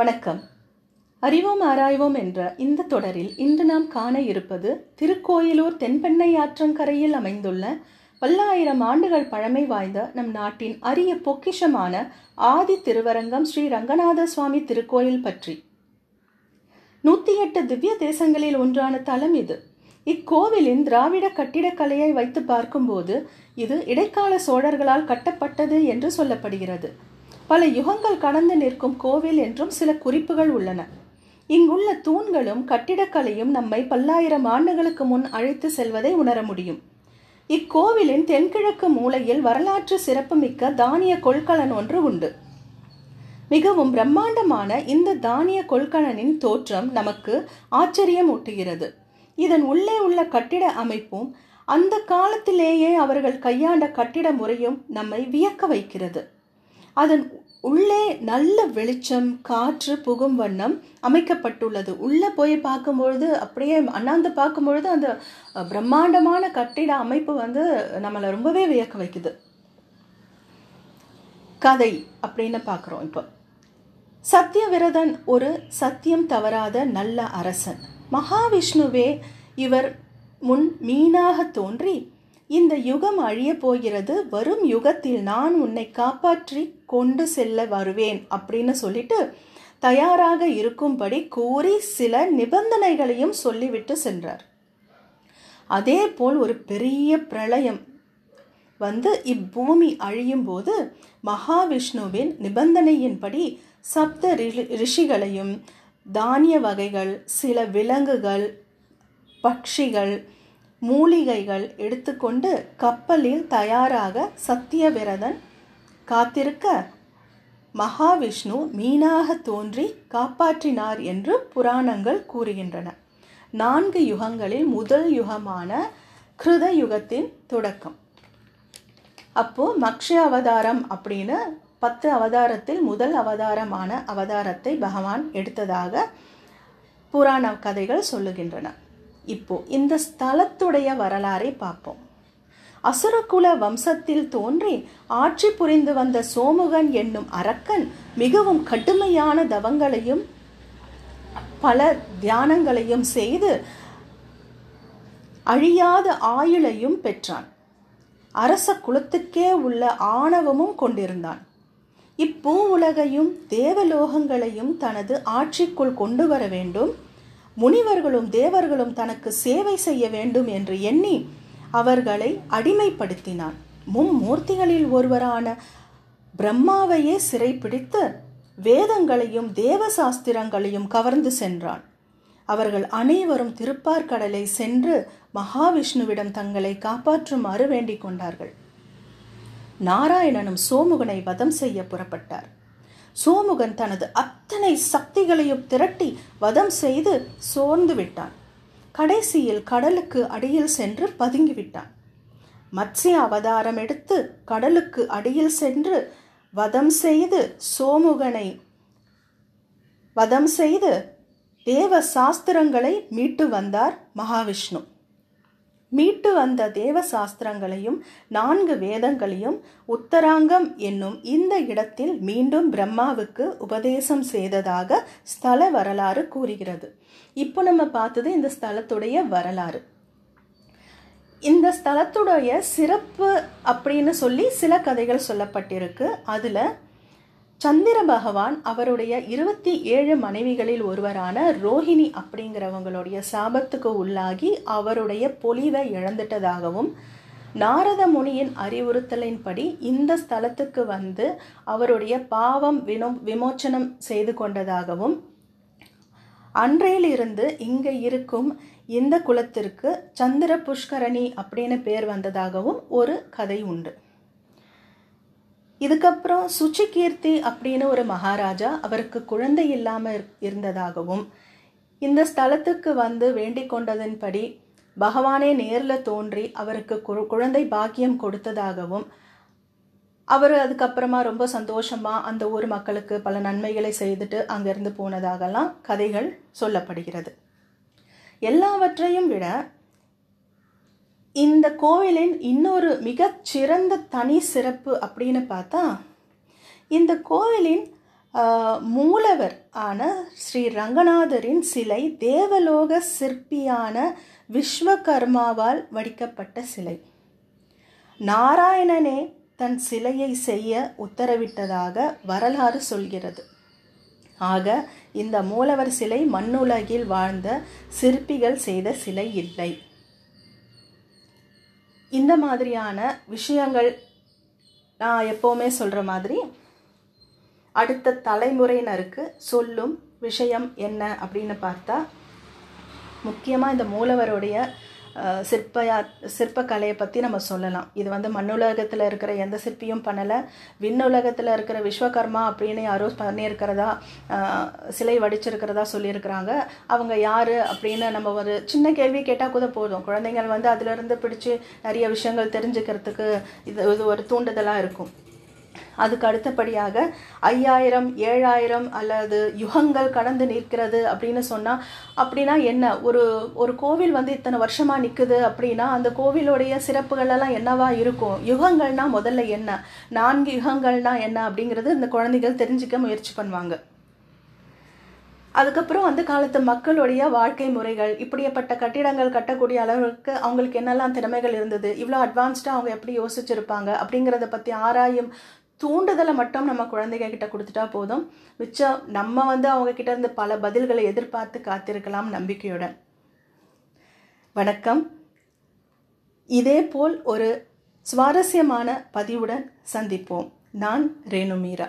வணக்கம். அறிவோம் ஆராய்வோம் என்ற இந்த தொடரில் இன்று நாம் காண இருப்பது திருக்கோயிலூர் தென்பெண்ணை ஆற்றங்கரையில் அமைந்துள்ள பல்லாயிரம் ஆண்டுகள் பழமை வாய்ந்த நம் நாட்டின் அரிய பொக்கிஷமான ஆதி திருவரங்கம் ஸ்ரீ ரங்கநாத சுவாமி திருக்கோயில் பற்றி. நூத்தி எட்டு திவ்ய தேசங்களில் ஒன்றான தலம் இது. இக்கோவிலின் திராவிட கட்டிடக்கலையை வைத்து பார்க்கும்போது இது இடைக்கால சோழர்களால் கட்டப்பட்டது என்று சொல்லப்படுகிறது. பல யுகங்கள் கடந்து நிற்கும் கோவில் என்றும் சில குறிப்புகள் உள்ளன. இங்குள்ள தூண்களும் கட்டிடக்கலையும் நம்மை பல்லாயிரம் ஆண்டுகளுக்கு முன் அழைத்து செல்வதை உணர முடியும். இக்கோவிலின் தென்கிழக்கு மூலையில் வரலாற்று சிறப்புமிக்க தானிய கொள்கலன் ஒன்று உண்டு. மிகவும் பிரம்மாண்டமான இந்த தானிய கொள்கலனின் தோற்றம் நமக்கு ஆச்சரியமூட்டுகிறது. இதன் உள்ளே உள்ள கட்டிட அமைப்பும் அந்த காலத்திலேயே அவர்கள் கையாண்ட கட்டிட முறையும் நம்மை வியக்க வைக்கிறது. அதன் உள்ளே நல்ல வெளிச்சம் காற்று புகும் வண்ணம் அமைக்கப்பட்டுள்ளது. உள்ளே போய் பார்க்கும்பொழுது அப்படியே அண்ணாந்து பார்க்கும்பொழுது அந்த பிரம்மாண்டமான கட்டிட அமைப்பு வந்து நம்மளை ரொம்பவே வியக்க வைக்குது. கதை அப்படின்னு பார்க்குறோம் இப்போ. சத்தியவிரதன் ஒரு சத்தியம் தவறாத நல்ல அரசன். மகாவிஷ்ணுவே இவர் முன் மீனாக தோன்றி இந்த யுகம் அழியப் போகிறது. வரும் யுகத்தில் நான் உன்னை காப்பாற்றி கொண்டு செல்ல வருவேன் அப்படின்னு சொல்லிட்டு தயாராக இருக்கும்படி கூறி சில நிபந்தனைகளையும் சொல்லிவிட்டு சென்றார். அதே போல் ஒரு பெரிய பிரளயம் வந்து இப்பூமி அழியும் போது மகாவிஷ்ணுவின் நிபந்தனையின்படி சப்த ரிஷிகளையும் தானிய வகைகள் சில விலங்குகள் பட்சிகள் மூலிகைகள் எடுத்துக்கொண்டு கப்பலில் தயாராக சத்தியவிரதன் காத்திருக்க மகாவிஷ்ணு மீனாக தோன்றி காப்பாற்றினார் என்று புராணங்கள் கூறுகின்றன. நான்கு யுகங்களில் முதல் யுகமான கிருத யுகத்தின் தொடக்கம். அப்போ மக்ஷ அவதாரம் அப்படின்னு பத்து அவதாரத்தில் முதல் அவதாரமான அவதாரத்தை பகவான் எடுத்ததாக புராண கதைகள் சொல்லுகின்றன. இப்போ இந்த ஸ்தலத்துடைய வரலாறை பார்ப்போம். அசுரகுல வம்சத்தில் தோன்றி ஆட்சி புரிந்து வந்த சோமுகன் என்னும் அரக்கன் மிகவும் கடுமையான தவங்களையும் பல தியானங்களையும் செய்து அழியாத ஆயுளையும் பெற்றான். அரச குலத்துக்கே உள்ள ஆணவமும் கொண்டிருந்தான். இப்பூ உலகையும் தேவலோகங்களையும் தனது ஆட்சிக்குள் கொண்டு வர வேண்டும். முனிவர்களும் தேவர்களும் தனக்கு சேவை செய்ய வேண்டும் என்று எண்ணி அவர்களை அடிமைப்படுத்தினான் மும்மூர்த்திகளில் ஒருவரான பிரம்மாவையே சிறைப்பிடித்து வேதங்களையும் தேவ சாஸ்திரங்களையும் கவர்ந்து சென்றான். அவர்கள் அனைவரும் திருப்பார்கடலை சென்று மகாவிஷ்ணுவிடம் தங்களை காப்பாற்றுமாறு வேண்டிக் கொண்டார்கள். நாராயணனும் சோமுகனை வதம் செய்ய புறப்பட்டார். சோமுகன் தனது அத்தனை சக்திகளையும் திரட்டி வதம் செய்து சோர்ந்து விட்டான். கடைசியில் கடலுக்கு அடியில் சென்று பதுங்கிவிட்டான் மத்ஸ்ய அவதாரம் எடுத்து கடலுக்கு அடியில் சென்று வதம் செய்து சோமுகனை வதம் செய்து தேவ சாஸ்திரங்களை மீட்டு வந்தார் மகாவிஷ்ணு. மீட்டு வந்த தேவ சாஸ்திரங்களையும் நான்கு வேதங்களையும் உத்தராங்கம் என்னும் இந்த இடத்தில் மீண்டும் பிரம்மாவுக்கு உபதேசம் செய்ததாக ஸ்தல வரலாறு கூறுகிறது. இப்போ நம்ம பார்த்தது இந்த ஸ்தலத்துடைய வரலாறு. இந்த ஸ்தலத்துடைய சிறப்பு அப்படின்னு சொல்லி சில கதைகள் சொல்லப்பட்டிருக்கு. அதில் சந்திர பகவான் அவருடைய இருபத்தி ஏழு மனைவிகளில் ஒருவரான ரோஹிணி அப்படிங்கிறவங்களுடைய சாபத்துக்கு உள்ளாகி அவருடைய பொலிவை இழந்துட்டதாகவும் நாரத முனியின் அறிவுறுத்தலின்படி இந்த ஸ்தலத்துக்கு வந்து அவருடைய பாவம் வினோ விமோச்சனம் செய்து கொண்டதாகவும் அன்றையிலிருந்து இங்கே இருக்கும் இந்த குலத்திற்கு சந்திர புஷ்கரணி அப்படின்னு பேர் வந்ததாகவும் ஒரு கதை உண்டு. இதுக்கப்புறம் சுச்சிகீர்த்தி அப்படின்னு ஒரு மகாராஜா அவருக்கு குழந்தை இல்லாமல் இருந்ததாகவும் இந்த ஸ்தலத்துக்கு வந்து வேண்டிக் கொண்டதன்படி பகவானே நேரில் தோன்றி அவருக்கு குழந்தை பாக்கியம் கொடுத்ததாகவும் அவர் அதுக்கப்புறமா ரொம்ப சந்தோஷமாக அந்த ஊர் மக்களுக்கு பல நன்மைகளை செய்துட்டு அங்கேருந்து போனதாகலாம் கதைகள் சொல்லப்படுகிறது. எல்லாவற்றையும் விட இந்த கோவிலின் இன்னொரு மிகச்சிறந்த தனி சிறப்பு அப்படின்னு பார்த்தா இந்த கோவிலின் மூலவர் ஆன ஸ்ரீ ரங்கநாதரின் சிலை தேவலோக சிற்பியான விஸ்வகர்மாவால் வடிக்கப்பட்ட சிலை. நாராயணனே தன் சிலையை செய்ய உத்தரவிட்டதாக வரலாறு சொல்கிறது. ஆக இந்த மூலவர் சிலை மண்ணுலகில் வாழ்ந்த சிற்பிகள் செய்த சிலை இல்லை. இந்த மாதிரியான விஷயங்கள் நான் எப்போவுமே சொல்கிற மாதிரி அடுத்த தலைமுறையினருக்கு சொல்லும் விஷயம் என்ன அப்படின்னு பார்த்தா முக்கியமாக இந்த மூலவருடைய சிற்பயா சிற்பக்கலையை பற்றி நம்ம சொல்லலாம். இது வந்து மண்ணுலகத்தில் இருக்கிற எந்த சிற்பியும் பண்ணலை. விண்ணுலகத்தில் இருக்கிற விஸ்வகர்மா அப்படின்னு யாரோ பண்ணியிருக்கிறதா சிலை வடிச்சிருக்கிறதா சொல்லியிருக்கிறாங்க. அவங்க யார் அப்படின்னு நம்ம ஒரு சின்ன கேள்வி கேட்டால் கூட போதும். குழந்தைங்கள் வந்து அதிலிருந்து பிடிச்சி நிறைய விஷயங்கள் தெரிஞ்சுக்கிறதுக்கு இது இது ஒரு தூண்டுதலாக இருக்கும். அதுக்கு அடுத்தபடியாக ஐயாயிரம் ஏழாயிரம் அல்லது யுகங்கள் கடந்து நிற்கிறது அப்படின்னு சொன்னால் அப்படின்னா என்ன? ஒரு ஒரு கோவில் வந்து இத்தனை வருஷமாக நிற்குது அப்படின்னா அந்த கோவிலுடைய சிறப்புகள் எல்லாம் என்னவா இருக்கும்? யுகங்கள்னா முதல்ல என்ன? நான்கு யுகங்கள்னா என்ன அப்படிங்கிறது இந்த குழந்தைகள் தெரிஞ்சுக்க முயற்சி பண்ணுவாங்க. அதுக்கப்புறம் அந்த காலத்து மக்களுடைய வாழ்க்கை முறைகள் இப்படியப்பட்ட கட்டிடங்கள் கட்டக்கூடிய அளவுக்கு அவங்களுக்கு என்னெல்லாம் திறமைகள் இருந்தது இவ்வளோ அட்வான்ஸ்டாக அவங்க எப்படி யோசிச்சிருப்பாங்க அப்படிங்கிறத பற்றி ஆராயும் தூண்டுதலை மட்டும் நம்ம குழந்தைங்க கிட்ட கொடுத்துட்டா போதும். மிச்சம் நம்ம வந்து அவங்கக்கிட்ட இருந்து பல பதில்களை எதிர்பார்த்து காத்திருக்கலாம் நம்பிக்கையுடன் வணக்கம். இதே போல் ஒரு சுவாரஸ்யமான பதிவுடன் சந்திப்போம். நான் ரேணு மீரா